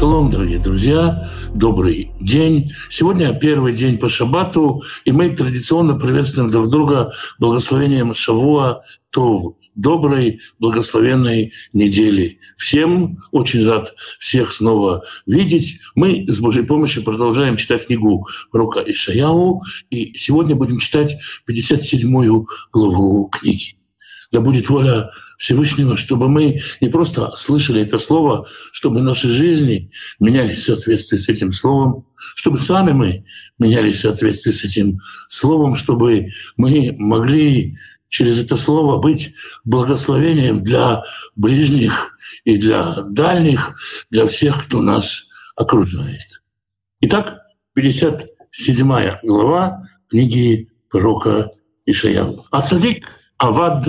Шалом, дорогие друзья, добрый день. Сегодня первый день по шаббату, и мы традиционно приветствуем друг друга благословением Шавуа Това доброй, благословенной недели. Всем очень рад всех снова видеть. Мы с Божьей помощью продолжаем читать книгу пророка Ишаяу, и сегодня будем читать 57-ю главу книги. Да будет воля Всевышнего, чтобы мы не просто слышали это слово, чтобы наши жизни менялись в соответствии с этим словом, чтобы сами мы менялись в соответствии с этим словом, чтобы мы могли через это слово быть благословением для ближних и для дальних, для всех, кто нас окружает. Итак, 57 глава книги пророка Ишаяу. А цадик Авад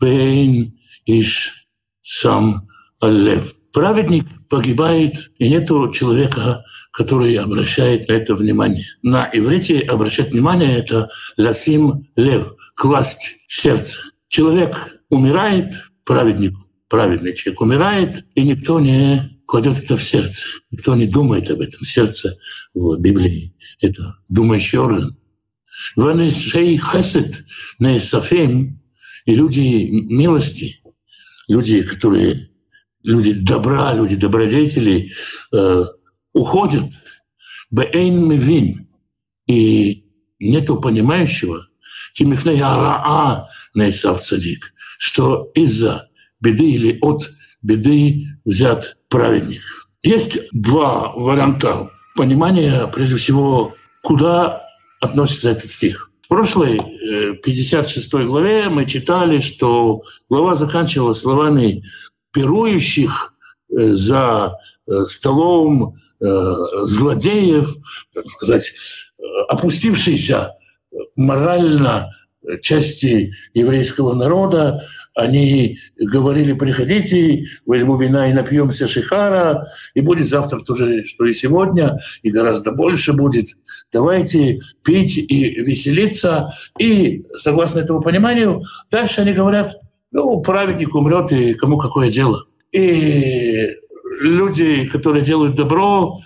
Вейн Иш Сам Аллев. Праведник погибает, и нет человека, который обращает на это внимание. На иврите обращать внимание — это «ласим лев», класть сердце. Человек умирает, праведник, праведный человек умирает, и никто не кладет это в сердце. Никто не думает об этом. Сердце в Библии — это думающий орган. Ванешей хесед сафем и люди милости, люди, которые люди добра, люди добродетели э, уходят. Бэйн мивин. И нету понимающего, Тимифней Араа Нейсав Цадик, что из-за беды или от беды взят праведник. Есть два варианта понимания, прежде всего, куда относится этот стих. Прошлой 56 э, главе мы читали, что глава заканчивалась словами пирующих э, за э, столом злодеев, так сказать, опустившийся морально части еврейского народа, они говорили, приходите, возьму вина и напьемся шихара, и будет завтра тоже, что и сегодня, и гораздо больше будет. Давайте пить и веселиться. И, согласно этому пониманию, дальше они говорят, ну, праведник умрет, и кому какое дело. И люди, которые делают добро,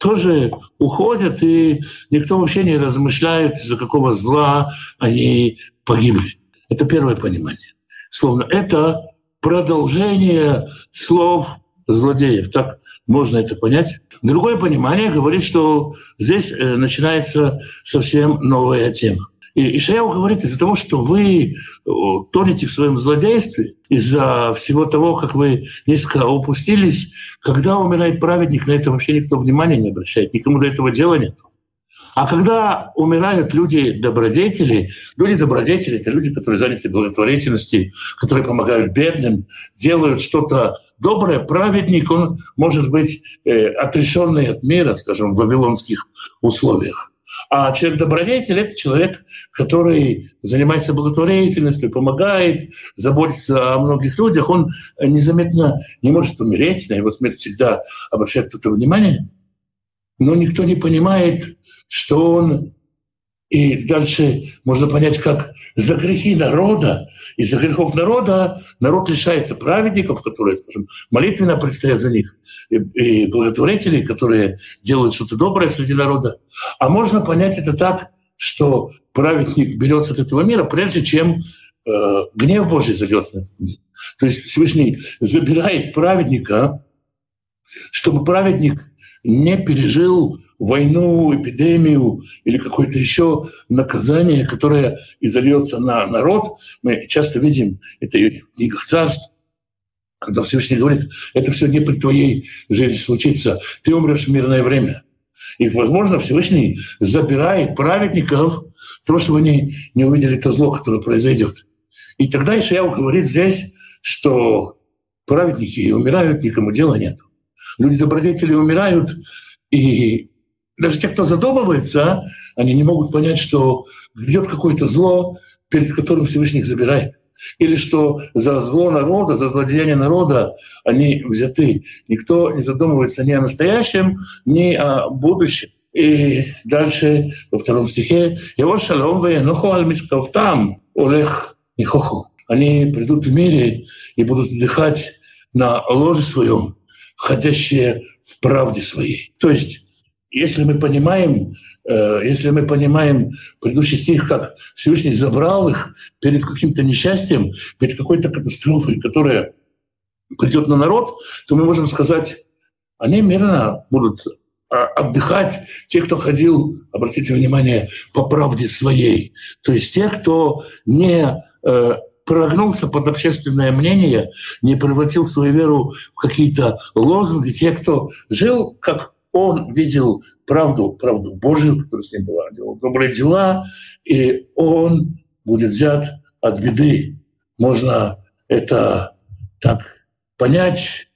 тоже уходят, и никто вообще не размышляет, из-за какого зла они погибли. Это первое понимание. Словно это продолжение слов злодеев. Так можно это понять. Другое понимание говорит, что здесь э, начинается совсем новая тема. И Ишаяу говорит из-за того, что вы тонете в своем злодействе, из-за всего того, как вы низко опустились, когда умирает праведник, на это вообще никто внимания не обращает, никому до этого дела нет. А когда умирают люди добродетели, люди добродетели — это люди, которые заняты благотворительностью, которые помогают бедным, делают что-то доброе, праведник, он может быть э, отрешенный от мира, скажем, в вавилонских условиях. А человек добродетель — это человек, который занимается благотворительностью, помогает, заботится о многих людях. Он незаметно не может умереть, на его смерть всегда обращает кто-то внимание. Но никто не понимает, что он и дальше можно понять, как за грехи народа, из-за грехов народа народ лишается праведников, которые, скажем, молитвенно предстоят за них, и, и благотворителей, которые делают что-то доброе среди народа. А можно понять это так, что праведник берется от этого мира, прежде чем э, гнев Божий зальется на этот мир. То есть Всевышний забирает праведника, чтобы праведник не пережил войну, эпидемию или какое-то еще наказание, которое изольется на народ. Мы часто видим это и в книгах царств, когда Всевышний говорит, это все не при твоей жизни случится, ты умрешь в мирное время. И, возможно, Всевышний забирает праведников, потому что они не увидели то зло, которое произойдет. И тогда Ишаяу говорит здесь, что праведники умирают, никому дела нет. Люди добродетели умирают, и даже те, кто задумывается, они не могут понять, что грядет какое-то зло, перед которым Всевышний их забирает. Или что за зло народа, за злодеяние народа они взяты. Никто не задумывается ни о настоящем, ни о будущем. И дальше во втором стихе «Его шалом веноху аль там олех нихоху». Они придут в мире и будут отдыхать на ложе своем, ходящие в правде своей. То есть, если мы понимаем, э, если мы понимаем предыдущий стих, как Всевышний забрал их перед каким-то несчастьем, перед какой-то катастрофой, которая придет на народ, то мы можем сказать, они мирно будут а, отдыхать те, кто ходил, обратите внимание, по правде своей. То есть те, кто не э, прогнулся под общественное мнение, не превратил свою веру в какие-то лозунги, те, кто жил, как он видел правду, правду Божию, которая с ним была, делал добрые дела, и он будет взят от беды. Можно это так понять,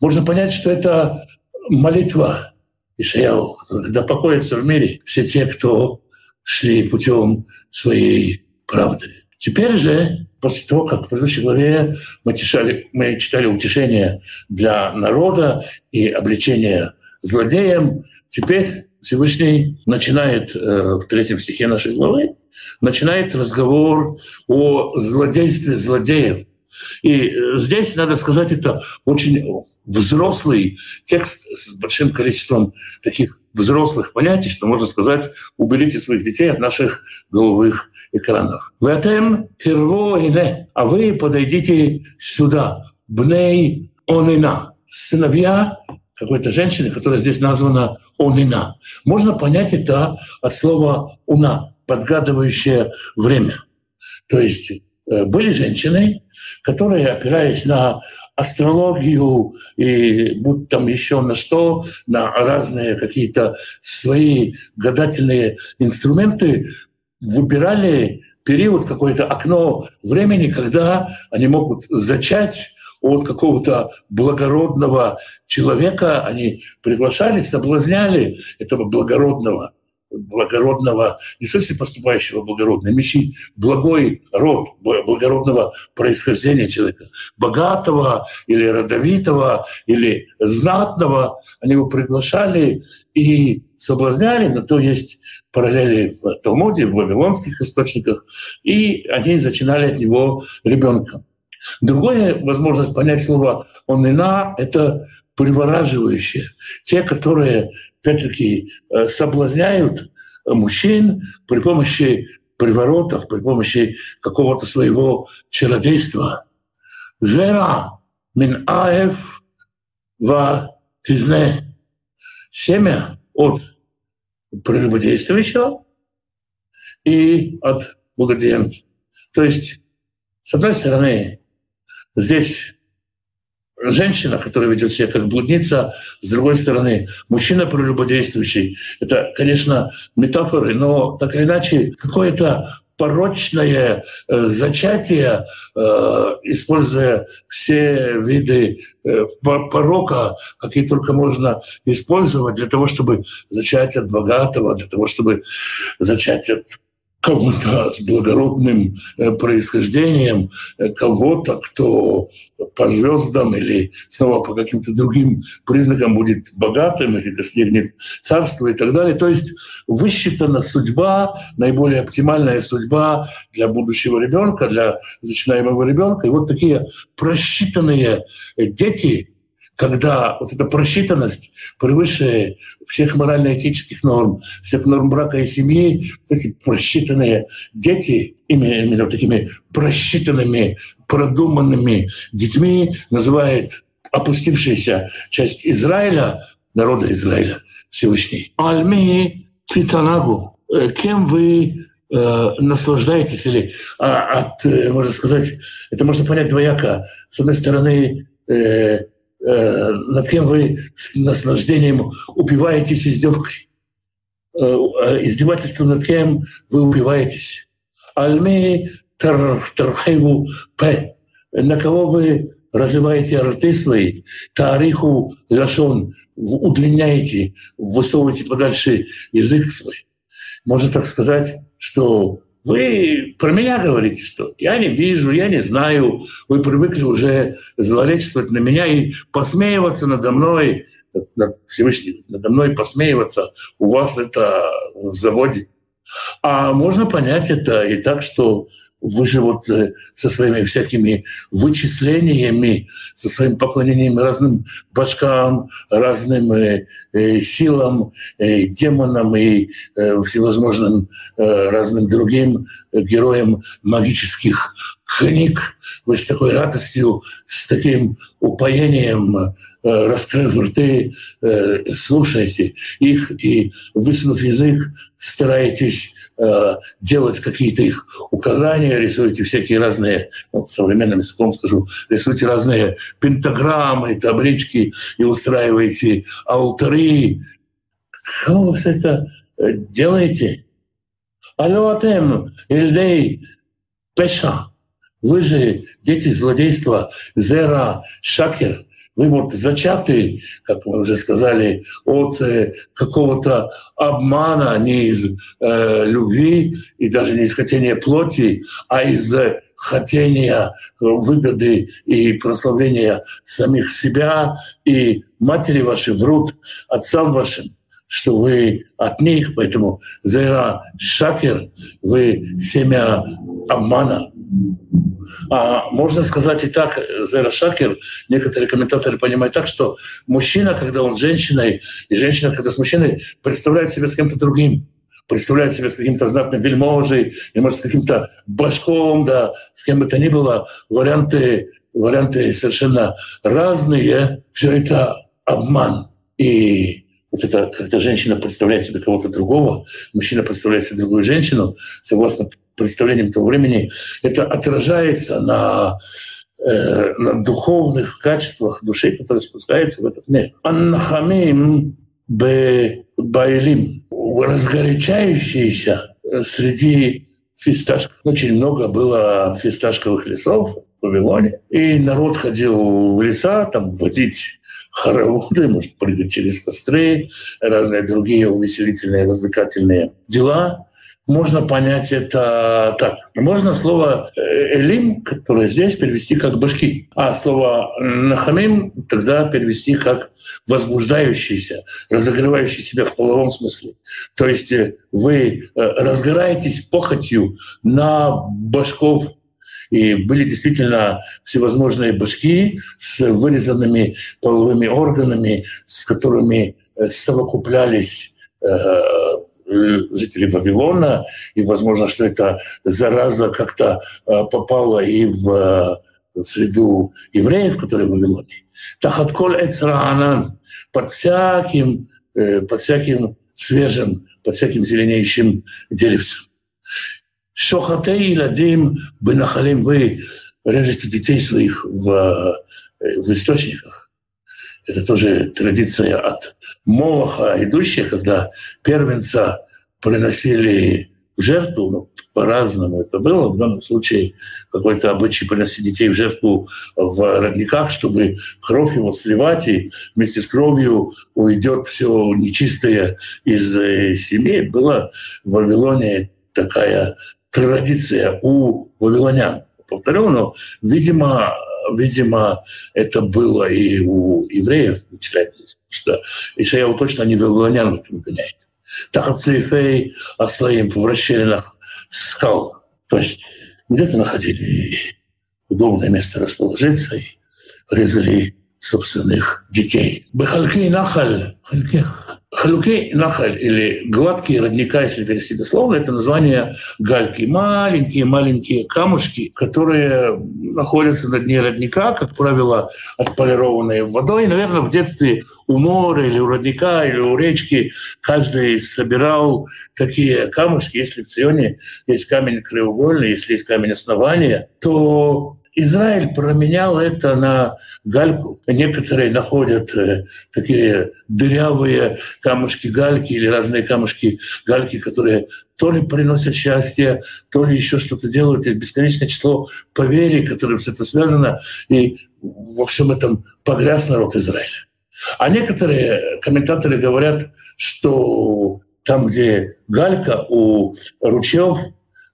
можно понять, что это молитва Ишаяу, когда покоятся в мире все те, кто шли путем своей правды. Теперь же, после того, как в предыдущей главе мы, читали, мы читали утешение для народа и обличение злодеям, теперь Всевышний начинает э, в третьем стихе нашей главы начинает разговор о злодействе злодеев. И э, здесь, надо сказать, это очень взрослый текст с большим количеством таких взрослых понятий, что можно сказать, уберите своих детей от наших головых экранов. В этом первое, а вы подойдите сюда, бней онина, сыновья какой-то женщины, которая здесь названа онина. Можно понять это от слова уна, подгадывающее время. То есть э, были женщины, которые, опираясь на астрологию и будь там еще на что, на разные какие-то свои гадательные инструменты, выбирали период, какое-то окно времени, когда они могут зачать от какого-то благородного человека, они приглашали, соблазняли этого благородного благородного, не смысле поступающего благородно, имеющий благой род, благородного происхождения человека, богатого или родовитого, или знатного, они его приглашали и соблазняли, на то есть параллели в Талмуде, в вавилонских источниках, и они зачинали от него ребенка. Другая возможность понять слово «онина» — это привораживающее. Те, которые опять-таки, э, соблазняют мужчин при помощи приворотов, при помощи какого-то своего чародейства. Зера мин аев ва тизне. Семя от прелюбодействующего и от благоденца. То есть, с одной стороны, здесь женщина, которая ведет себя как блудница, с другой стороны, мужчина прелюбодействующий. Это, конечно, метафоры, но так или иначе, какое-то порочное э, зачатие, э, используя все виды э, порока, какие только можно использовать для того, чтобы зачать от богатого, для того, чтобы зачать от кого-то с благородным э, происхождением, э, кого-то, кто по звездам или снова по каким-то другим признакам будет богатым или достигнет царства и так далее. То есть высчитана судьба, наиболее оптимальная судьба для будущего ребенка, для начинаемого ребенка. И вот такие просчитанные дети, когда вот эта просчитанность превыше всех морально-этических норм, всех норм брака и семьи, вот эти просчитанные дети, именно, такими просчитанными, продуманными детьми называет опустившаяся часть Израиля, народа Израиля Всевышний. Альми Цитанагу, э, кем вы э, наслаждаетесь или а, от, э, можно сказать, это можно понять двояко. С одной стороны, над кем вы с наслаждением упиваетесь издевкой, э, э, издевательством над кем вы упиваетесь. Альми тархейву п. На кого вы развиваете рты свои, тариху лашон, удлиняете, высовываете подальше язык свой. Можно так сказать, что вы про меня говорите, что я не вижу, я не знаю, вы привыкли уже злоречествовать на меня и посмеиваться надо мной, над Всевышним, надо мной посмеиваться, у вас это в заводе. А можно понять это и так, что вы же вот э, со своими всякими вычислениями, со своим поклонением разным башкам, разным э, э, силам, демонам и всевозможным разным другим героям магических книг, вы с такой радостью, с таким упоением, раскрыв рты, слушаете их и, высунув язык, стараетесь э, делать какие-то их указания, рисуете всякие разные, ну, современным языком скажу, рисуете разные пентаграммы, таблички и устраиваете алтари. Что вы все это делаете? Алло, атем, Ильдей, Пеша. Вы же дети злодейства, Зера, Шакер. Вы вот зачаты, как мы уже сказали, от э, какого-то обмана, не из э, любви и даже не из хотения плоти, а из э, хотения выгоды и прославления самих себя. И матери ваши врут отцам вашим, что вы от них, поэтому Зера Шакер, вы семя обмана. А можно сказать и так, Зера Шакер, некоторые комментаторы понимают так, что мужчина, когда он с женщиной, и женщина, когда с мужчиной, представляет себя с кем-то другим представляет себя с каким-то знатным вельможей, или, может, с каким-то башком, да, с кем бы то ни было, варианты, варианты совершенно разные. Все это обман. И вот это, когда женщина представляет себе кого-то другого, мужчина представляет себе другую женщину, согласно представлениям того времени, это отражается на, э, на духовных качествах души, которые спускаются в этот мир. Аннахамим байлим, разгорячающиеся среди фисташков. Очень много было фисташковых лесов в Вавилоне. И народ ходил в леса, там водить хороводы, может прыгать через костры, разные другие увеселительные, развлекательные дела. Можно понять это так. Можно слово э, «элим», которое здесь, перевести как «башки», а слово «нахамим» тогда перевести как «возбуждающийся», разогревающий себя в половом смысле. То есть э, вы э, разгораетесь похотью на башков и были действительно всевозможные башки с вырезанными половыми органами, с которыми совокуплялись жители Вавилона, и возможно, что эта зараза как-то э, попала и в среду евреев, которые в Вавилоне. Тахатколь Эцраанан, под всяким, под всяким свежим, под всяким зеленеющим деревцем. Шохате и ладим бенахалим, вы режете детей своих в, в источниках. Это тоже традиция от Молоха, идущая, когда первенца приносили в жертву, ну, по-разному это было. В данном случае какой-то обычай приносить детей в жертву в родниках, чтобы кровь его сливать, и вместе с кровью уйдет все нечистое из э, семьи. Была в Вавилоне такая традиция у вавилонян. Повторю, но, видимо, видимо, это было и у евреев, здесь, что Ишаяу точно не вавилонян в этом обвиняет. Тахат Сейфей Аслаим по вращениях скал. То есть где-то находили удобное место расположиться и резали собственных детей. Бехальки нахаль, Халюкей нахаль или гладкие родника, если перевести дословно, это название гальки. Маленькие-маленькие камушки, которые находятся на дне родника, как правило, отполированные водой. Наверное, в детстве у моря или у родника или у речки каждый собирал такие камушки. Если в Ционе есть камень краеугольный, если есть камень основания, то Израиль променял это на гальку. Некоторые находят э, такие дырявые камушки гальки или разные камушки гальки, которые то ли приносят счастье, то ли еще что-то делают. И бесконечное число поверий, которым с этим связано. И во всем этом погряз народ Израиля. А некоторые комментаторы говорят, что там, где галька у ручьев,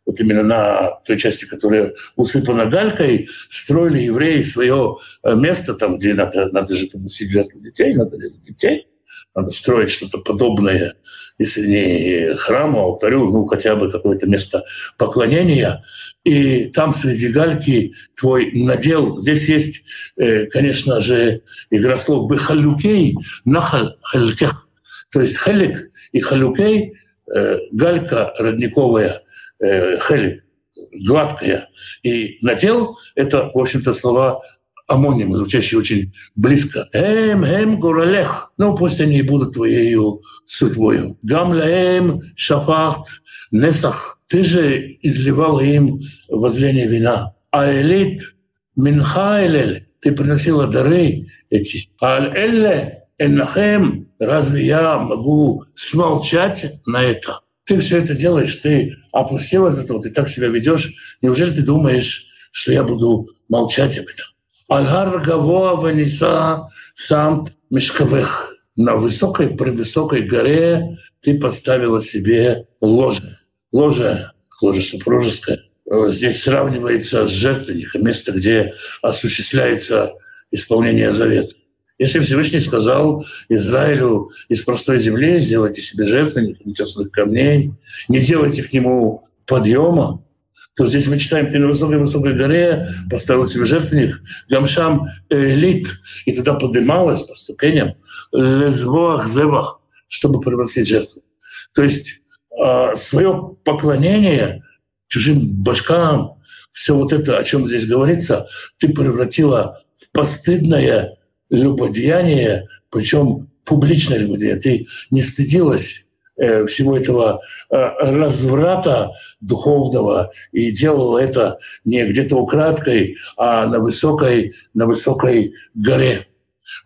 вот именно на той части, которая усыпана галькой, строили евреи свое э, место, там, где надо, надо же приносить жертву детей, надо резать детей. надо строить что-то подобное, если не храму, алтарю, ну хотя бы какое-то место поклонения. И там среди гальки твой надел, здесь есть, э, конечно же, игра слов «бехалюкей» на халькех. То есть халик и халюкей, э, галька родниковая, э, гладкая. И надел — это, в общем-то, слова амонимы, звучащие очень близко. «Эм, эм, горалех». Ну, пусть они будут твоею судьбою. «Гам лаэм шафахт несах». Ты же изливал им возление вина. А элит минха элель. Ты приносила дары эти. А элле эннахем. Разве я могу смолчать на это? Ты все это делаешь, ты опустилась то, ты так себя ведешь. Неужели ты думаешь, что я буду молчать об этом? Альгар Гаво Ваниса Самт Мешкавех. На высокой, при высокой горе ты поставила себе ложе. Ложе, ложе супружеское. Здесь сравнивается с жертвенником, место, где осуществляется исполнение завета. Если Всевышний сказал Израилю из простой земли сделайте себе жертвенник из тесных камней, не делайте к нему подъема, то здесь мы читаем, ты на высокой-высокой горе поставил себе жертвенник, гамшам элит, и туда поднималась по ступеням лезвоах зевах, чтобы приносить жертву. То есть а, свое поклонение чужим башкам, все вот это, о чем здесь говорится, ты превратила в постыдное любодеяние, причем публичное любодеяние. Ты не стыдилась Э, всего этого э, разврата духовного и делал это не где-то украдкой, а на высокой, на высокой горе.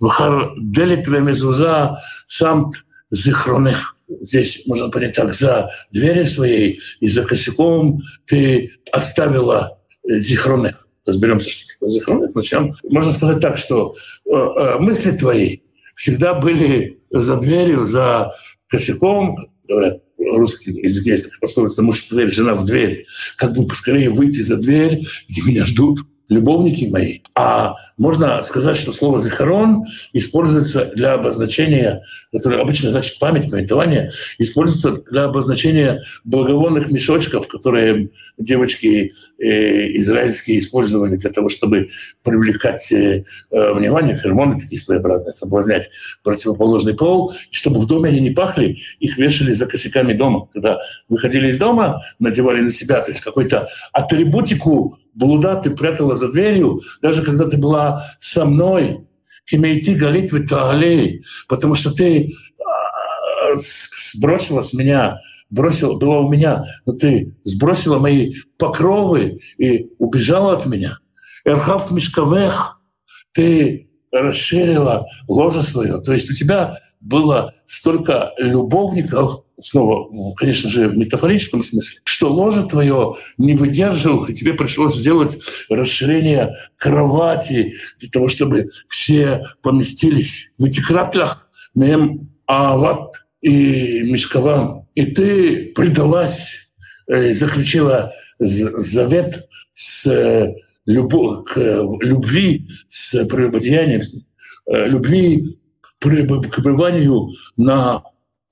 Вахар делит мезуза сам зихронех. Здесь можно понять так, за двери своей и за косяком ты оставила э, зихронех. Разберемся, что такое зихронех. Начнем. Можно сказать так, что мысли твои всегда были за дверью, за косяком, говорят, русский язык есть пословица «муж в дверь, жена в дверь». Как бы поскорее выйти за дверь, где меня ждут любовники мои. А можно сказать, что слово «захорон» используется для обозначения, которое обычно значит память, памятование, используется для обозначения благовонных мешочков, которые девочки э, израильские использовали для того, чтобы привлекать э, э внимание, феромоны такие своеобразные, соблазнять противоположный пол, и чтобы в доме они не пахли, их вешали за косяками дома. Когда выходили из дома, надевали на себя, то есть какой-то атрибутику блуда ты прятала за дверью, даже когда ты была со мной, кимейти галит витагалей, потому что ты а, сбросила с меня, бросила, была у меня, но ты сбросила мои покровы и убежала от меня. Эрхав мешкавех, ты расширила ложе свое. То есть у тебя было столько любовников, снова, конечно же, в метафорическом смысле, что ложе твое не выдерживало, и тебе пришлось сделать расширение кровати для того, чтобы все поместились в этих краплях мем ават и мешковам. И ты предалась, э, заключила завет с э, любовь, к любви, с прелюбодеянием, э, любви пребыванию на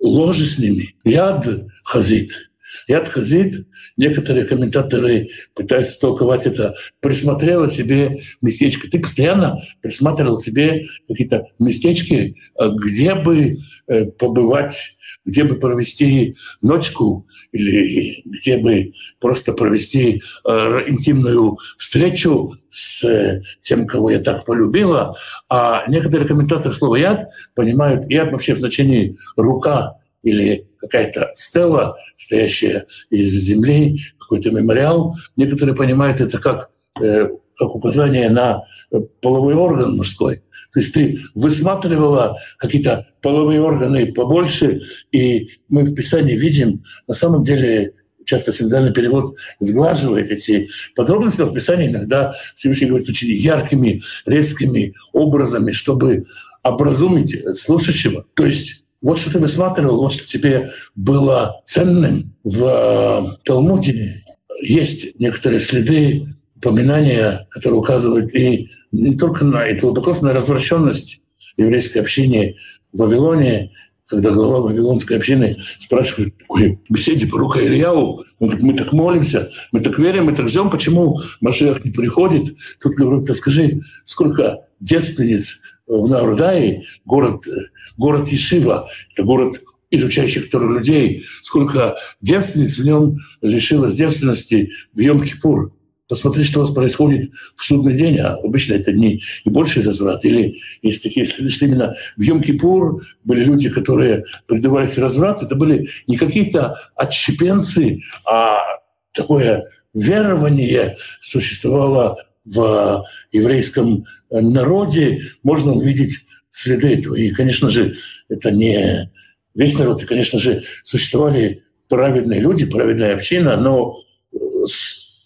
ложе с ними. Яд хазит. Яд хазит, некоторые комментаторы пытаются толковать это, присмотрела себе местечко. Ты постоянно присматривал себе какие-то местечки, где бы э, побывать где бы провести ночку или где бы просто провести э, интимную встречу с э, тем, кого я так полюбила. А некоторые комментаторы слова «яд» понимают «яд» вообще в значении «рука» или какая-то стела, стоящая из земли, какой-то мемориал. Некоторые понимают это как, э, как указание на половой орган мужской. То есть ты высматривала какие-то половые органы побольше, и мы в Писании видим, на самом деле, часто синодальный перевод сглаживает эти подробности, но в Писании иногда Всевышний говорит очень яркими, резкими образами, чтобы образумить слушающего. То есть вот что ты высматривал, вот что тебе было ценным в э, Талмуде. Есть некоторые следы упоминания, которые указывают и не только на эту глубоко на развращенность еврейской общины в Вавилоне, когда глава Вавилонской общины спрашивает такой беседе по рука Ильяу, он говорит, мы так молимся, мы так верим, мы так ждем, почему Машиах не приходит? Тут говорит, да скажи, сколько девственниц в Наурдае, город, город Ешива, это город изучающих Тору людей, сколько девственниц в нем лишилось девственности в Йом-Кипур. Посмотри, что у вас происходит в судный день, а обычно это дни и больше разврат. Или есть такие следы, что именно в Йом-Кипур были люди, которые предавались разврату. Это были не какие-то отщепенцы, а такое верование существовало в еврейском народе. Можно увидеть следы этого. И, конечно же, это не весь народ. И, конечно же, существовали праведные люди, праведная община, но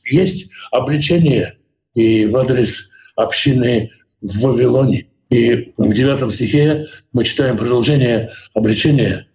есть обличение и в адрес общины в Вавилоне. И в девятом стихе мы читаем продолжение обличения.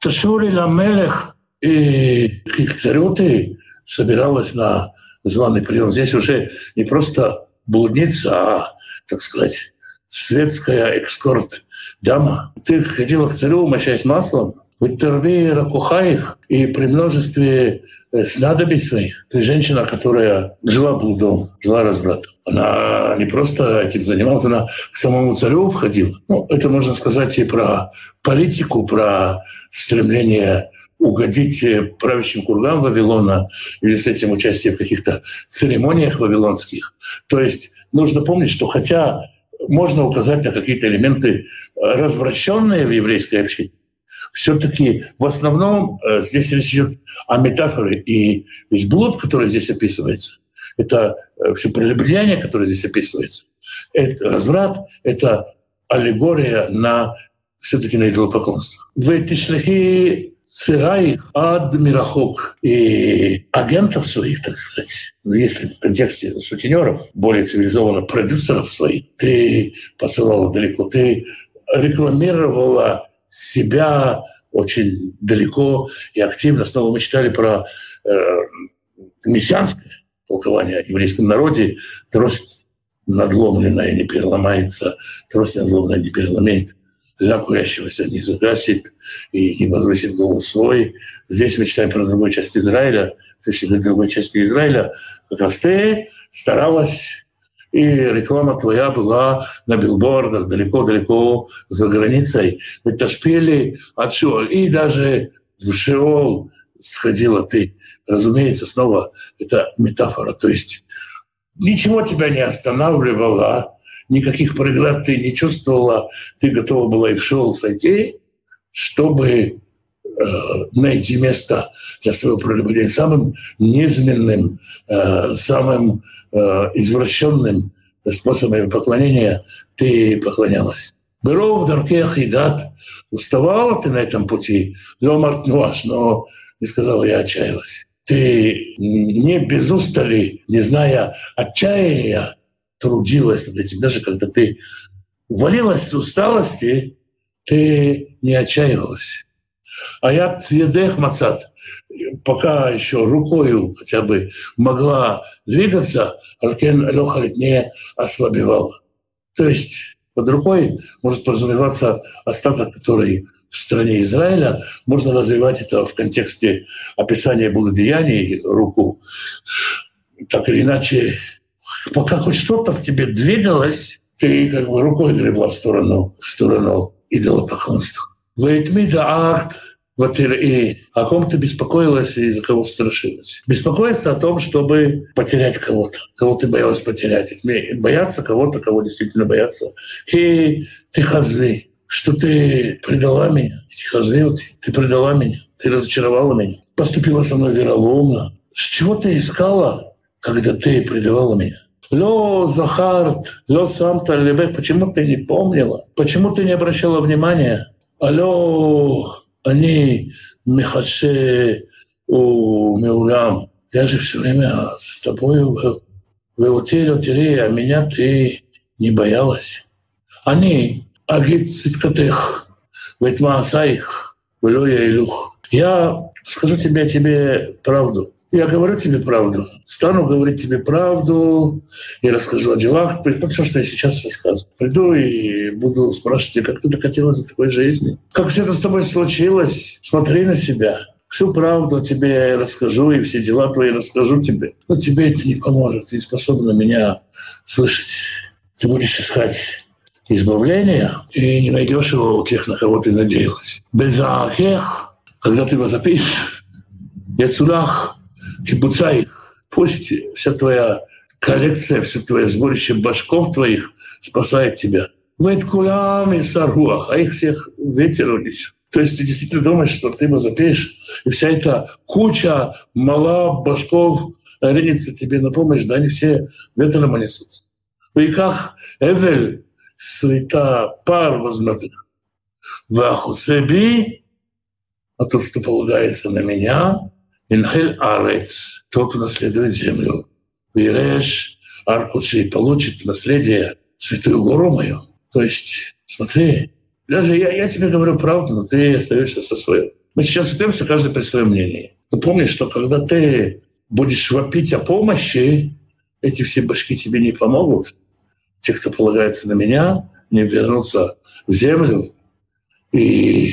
«Ташури ламелех» и к царю ты собиралась на званый прием. Здесь уже не просто блудница, а, так сказать, светская экскорт-дама. Ты ходила к царю, мощаясь маслом, в Тербе Ракухаих и при множестве Э, снадобий своих. Ты женщина, которая жила блудом, жила развратом. Она не просто этим занималась, она к самому царю входила. Ну, это можно сказать и про политику, про стремление угодить правящим кургам Вавилона или с этим участие в каких-то церемониях вавилонских. То есть нужно помнить, что хотя можно указать на какие-то элементы развращенные в еврейской общине, все-таки в основном э, здесь речь идет о метафоре. И весь блуд, который здесь описывается, это э, все прелюбодеяние, которое здесь описывается, это разврат, это аллегория на все-таки на идолопоклонство. В эти шляхи сырай ад мирахок и агентов своих, так сказать, ну, если в контексте сутенеров, более цивилизованно продюсеров своих, ты посылала далеко, ты рекламировала себя очень далеко и активно. Снова мы читали про э, мессианское толкование о еврейском народе. Трость надломленная не переломается, трость надломленная не переломает. Ля курящегося не загасит и не возвысит голос свой. Здесь мы читаем про другую часть Израиля. Есть в другой части Израиля как раз ты старалась и реклама твоя была на билбордах далеко-далеко за границей. В Ташпиле от Шиол. И даже в Шиол сходила ты. Разумеется, снова это метафора. То есть ничего тебя не останавливало, никаких преград ты не чувствовала, ты готова была и в Шиол сойти, чтобы Э, найти место для своего прелюбодеяния самым низменным, э, самым э, извращенным способом поклонения ты поклонялась. Беров Даркех и Гад, уставала ты на этом пути, Леомарт Нуаш, но не сказала, я отчаялась. Ты не без устали, не зная отчаяния, трудилась над этим. Даже когда ты валилась с усталости, ты не отчаивалась. А я едех мацат, пока еще рукою хотя бы могла двигаться, Алькен Лехалит не ослабевал. То есть под рукой может подразумеваться остаток, который в стране Израиля. Можно развивать это в контексте описания благодеяний руку. Так или иначе, пока хоть что-то в тебе двигалось, ты как бы рукой гребла в сторону, в сторону идолопоклонства. Вейтмида акт во-первых, о ком ты беспокоилась и за кого страшилась. Беспокоиться о том, чтобы потерять кого-то, кого ты боялась потерять. Бояться кого-то, кого действительно бояться. И ты хазли, что ты предала меня. Хазли, ты предала меня, ты разочаровала меня. Поступила со мной вероломно. С чего ты искала, когда ты предавала меня? Ло Захарт, Ло Самта Лебек, почему ты не помнила? Почему ты не обращала внимания? Алло, они мехаше у Меулям. Я же все время с тобой был. Вы утели, утели, а меня ты не боялась. Они агит циткатых, ведь маасаих, я илюх. Я скажу тебе тебе правду. Я говорю тебе правду. Стану говорить тебе правду и расскажу о делах. Вот все, что я сейчас рассказываю. Приду и буду спрашивать как ты докатилась до такой жизни? Как все это с тобой случилось? Смотри на себя. Всю правду тебе я расскажу, и все дела твои расскажу тебе. Но тебе это не поможет. Ты не способна меня слышать. Ты будешь искать избавления и не найдешь его у тех, на кого ты надеялась. Без когда ты его запишешь, Яцулах, Кибуцай, пусть вся твоя коллекция, все твое сборище башков твоих спасает тебя. Вейт кулям и саруах, а их всех ветер унесет. То есть ты действительно думаешь, что ты его запеешь, и вся эта куча мала башков ринется тебе на помощь, да они все ветром унесутся. И как Эвель света пар возьмет их. Вахусеби, а тот, кто полагается на меня, инхель арец, тот унаследует землю. Виреш аркучи получит наследие святую гору мою. То есть, смотри, даже я, я тебе говорю правду, но ты остаешься со своим. Мы сейчас остаемся каждый при своем мнении. Но помни, что когда ты будешь вопить о помощи, эти все башки тебе не помогут. Те, кто полагается на меня, не вернутся в землю и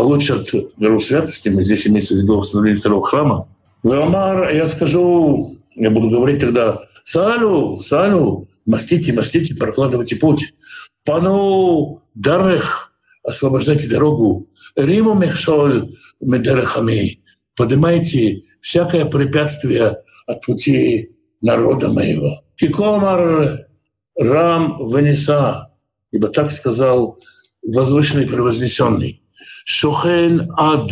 получат гору святости. Мы здесь имеется в виду восстановление второго храма. Веомар, я скажу, я буду говорить тогда, Салю, Салю, мастите, мастите, прокладывайте путь. Пану Дарех, освобождайте дорогу. Риму Мехшоль Медерехами, поднимайте всякое препятствие от пути народа моего. Кикомар Рам Ванеса, ибо так сказал возвышенный превознесенный. Шохен Ад,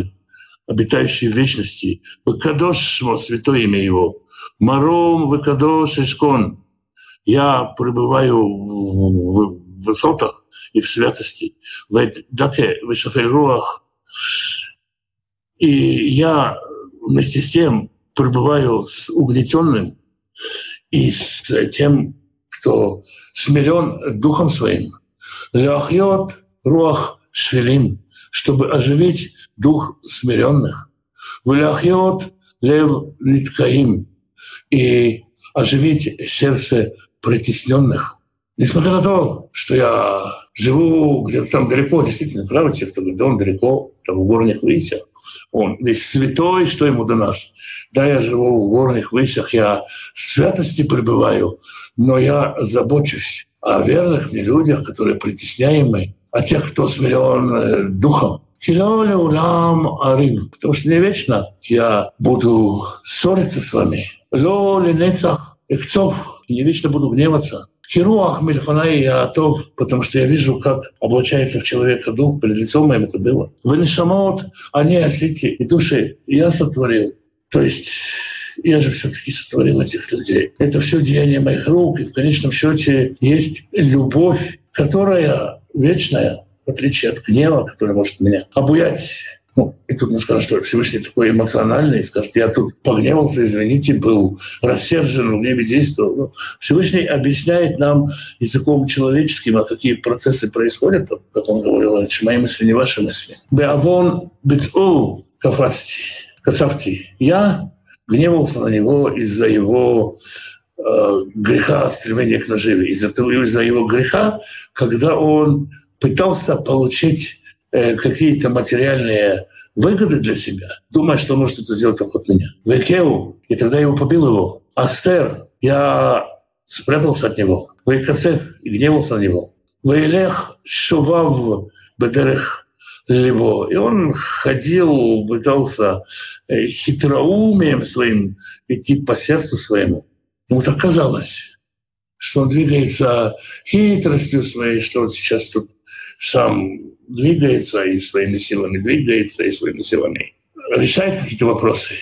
обитающий в вечности, Выкадош Шмо, святое имя его, Маром Выкадош Ишкон, я пребываю в, в высотах и в святости, в Даке, в Шафельруах, и я вместе с тем пребываю с угнетенным и с тем, кто смирен духом своим. Ляхьот руах швелим, чтобы оживить дух смиренных. Вляхьот лев ниткаим и оживить сердце притесненных. Несмотря на то, что я живу где-то там далеко, действительно, правда, те, кто говорит, да он далеко, там в горных высях, он весь святой, что ему до нас. Да, я живу в горных высях, я в святости пребываю, но я забочусь о верных мне людях, которые притесняемы, о тех, кто смирен э, духом. Килоля улам арив, потому что не вечно я буду ссориться с вами. Лоли нецах экцов, не вечно буду гневаться. Хируах Мельфанай Яатов, потому что я вижу, как облачается в человека дух, перед лицом моим это было. Вы не самот, они осити и души я сотворил. То есть я же все-таки сотворил этих людей. Это все деяние моих рук, и в конечном счете есть любовь, которая вечная, в отличие от гнева, который может меня обуять ну, и тут мне скажут, что Всевышний такой эмоциональный, скажет, я тут погневался, извините, был рассержен, в гневе действовал. Ну, Всевышний объясняет нам языком человеческим, а какие процессы происходят, как он говорил раньше, мои мысли не ваши мысли. Беавон бецу кафасти, кацавти. Я гневался на него из-за его греха, стремления к наживе, из-за, из-за его греха, когда он пытался получить Э, какие-то материальные выгоды для себя, думая, что может это сделать только от меня. Векеу, и тогда его побил его. Астер, я спрятался от него. Вейкацев, и гневался на него. Вейлех шував бедерех либо. И он ходил, пытался э, хитроумием своим идти по сердцу своему. Ему так казалось, что он двигается хитростью своей, что он сейчас тут сам двигается и своими силами двигается, и своими силами решает какие-то вопросы.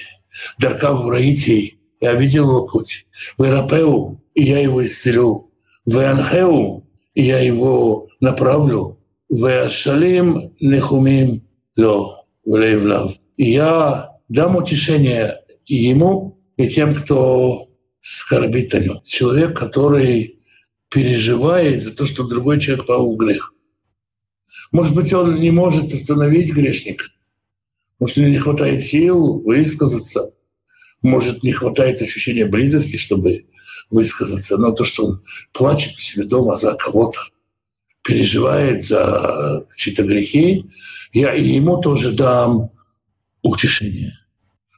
Дарка в Раити, я видел его путь. В Ирапеу, и я его исцелю. В Анхеу, и я его направлю. В Ашалим Нехумим Ло, в Лейвлав. И я дам утешение ему и тем, кто скорбит о нем. Человек, который переживает за то, что другой человек пал в грех. Может быть, он не может остановить грешника. Может, у него не хватает сил высказаться. может, не хватает ощущения близости, чтобы высказаться, но то, что он плачет у себя дома за кого-то, переживает за чьи-то грехи, я и ему тоже дам утешение.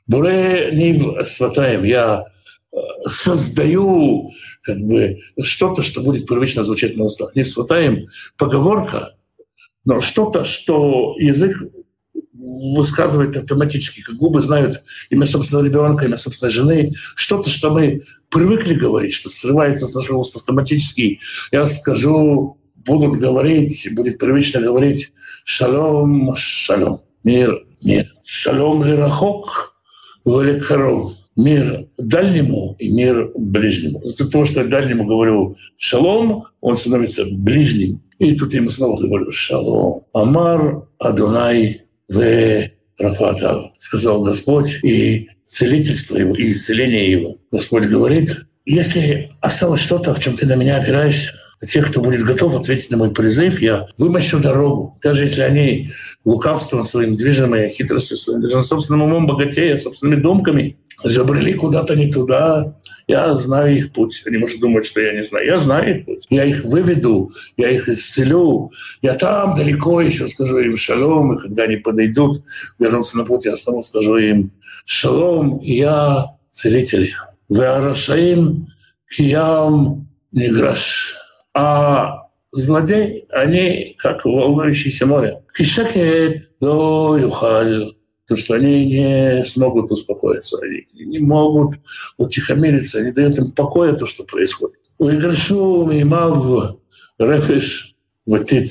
Буре не сватаем, я создаю как бы что-то, что будет привычно звучать на устах. Не сватаем поговорка, но что-то, что язык высказывает автоматически, как губы знают имя собственного ребенка, имя собственной жены, что-то, что мы привыкли говорить, что срывается с нашего уст автоматически. Я скажу, будут говорить, будет привычно говорить «шалом, шалом», «мир, мир». «Шалом лирахок, великоров», мир дальнему и мир ближнему. За то, что я дальнему говорю «шалом», он становится ближним. И тут я ему снова говорю «шалом». «Амар Адунай в Рафата, сказал Господь, и целительство его, и исцеление его. Господь говорит, если осталось что-то, в чем ты на меня опираешься, тех, кто будет готов ответить на мой призыв, я вымощу дорогу. Даже если они лукавством своим движимые, хитростью своим, даже собственным умом богатея, собственными думками, забрели куда-то не туда. Я знаю их путь. Они, может, думать, что я не знаю. Я знаю их путь. Я их выведу, я их исцелю. Я там далеко еще скажу им шалом, и когда они подойдут, вернутся на путь, я снова скажу им шалом, я целитель. Веарашаим киям неграш. А злодей, они как волнующееся море. Кишакет до юхаль то, что они не смогут успокоиться, они не могут утихомириться, не дает им покоя то, что происходит. Уиграшу мимав рефиш ватит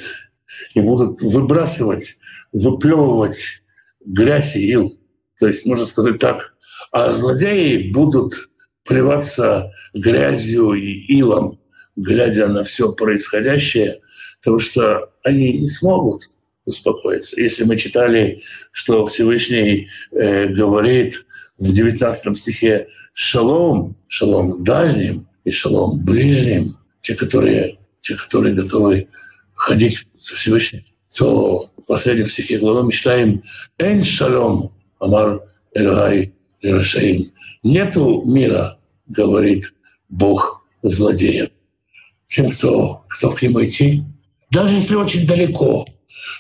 и будут выбрасывать, выплевывать грязь и ил. То есть, можно сказать так, а злодеи будут плеваться грязью и илом, глядя на все происходящее, потому что они не смогут успокоиться. Если мы читали, что Всевышний э, говорит в 19 стихе «шалом», «шалом дальним» и «шалом ближним», те, которые, те, которые готовы ходить со Всевышним, то в последнем стихе главы мы читаем «эн шалом, амар эльгай лирашаим». Нету мира, говорит Бог злодеям. Тем, кто, кто к нему идти, даже если очень далеко –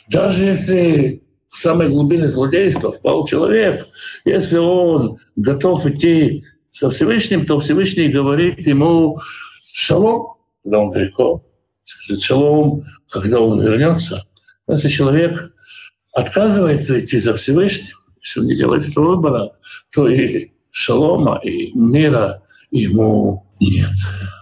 даже если в самой глубине злодейства впал человек, если он готов идти со Всевышним, то Всевышний говорит ему «шалом», когда он далеко, скажет «шалом», когда он вернется. Если человек отказывается идти за Всевышним, если он не делает этого выбора, то и шалома, и мира ему нет.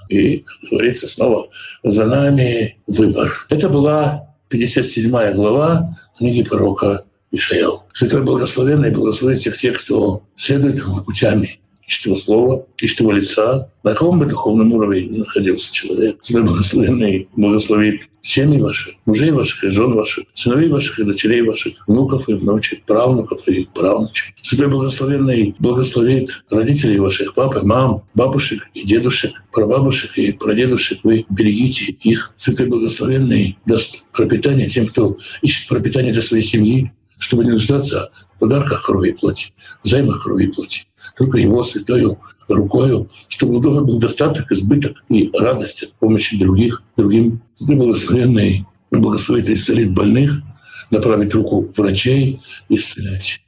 И, как говорится, снова за нами выбор. Это была 57 глава книги пророка Ишаял. Святой Благословенный благословит всех тех, кто следует путями его слова, его лица, на каком бы духовном уровне ни находился человек. Святой Благословенный благословит семьи ваши, мужей ваших и жен ваших, сыновей ваших и дочерей ваших, внуков и внучек, правнуков и правнучек. Святой Благословенный благословит родителей ваших, пап и мам, бабушек и дедушек, прабабушек и прадедушек. Вы берегите их. Святой Благословенный даст пропитание тем, кто ищет пропитание для своей семьи, чтобы не нуждаться подарках крови плоти, в займах крови плоти только его святою рукою, чтобы у дома был достаток, избыток и радость от помощи других, другим. Святой благословенный благословит и исцелит больных, направить руку врачей, исцелять.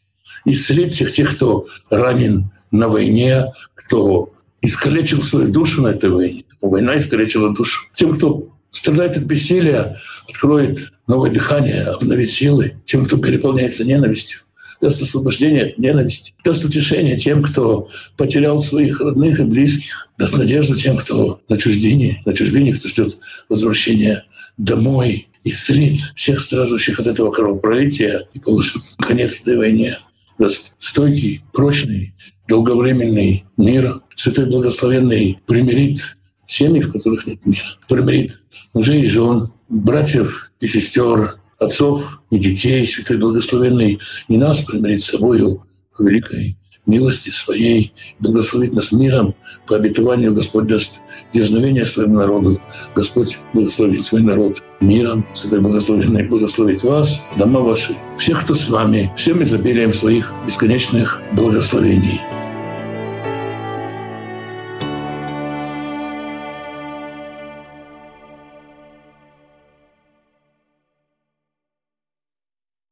Исцелить всех тех, кто ранен на войне, кто искалечил свою душу на этой войне. Война искалечила душу. Тем, кто страдает от бессилия, откроет новое дыхание, обновит силы. Тем, кто переполняется ненавистью, даст освобождение от ненависти, даст утешение тем, кто потерял своих родных и близких, даст надежду тем, кто на чуждине, на чужбине, кто ждет возвращения домой, исцелит всех страждущих от этого кровопролития и положит конец этой войне. Даст стойкий, прочный, долговременный мир, святой благословенный примирит семьи, в которых нет мира, примирит мужей и жен, братьев и сестер, отцов и детей, святой благословенный, и нас примирить с собою по великой милости своей, благословить нас миром, по обетованию Господь даст дерзновение своему народу. Господь благословит свой народ миром, святой благословенный, благословить вас, дома ваши, всех, кто с вами, всем изобилием своих бесконечных благословений.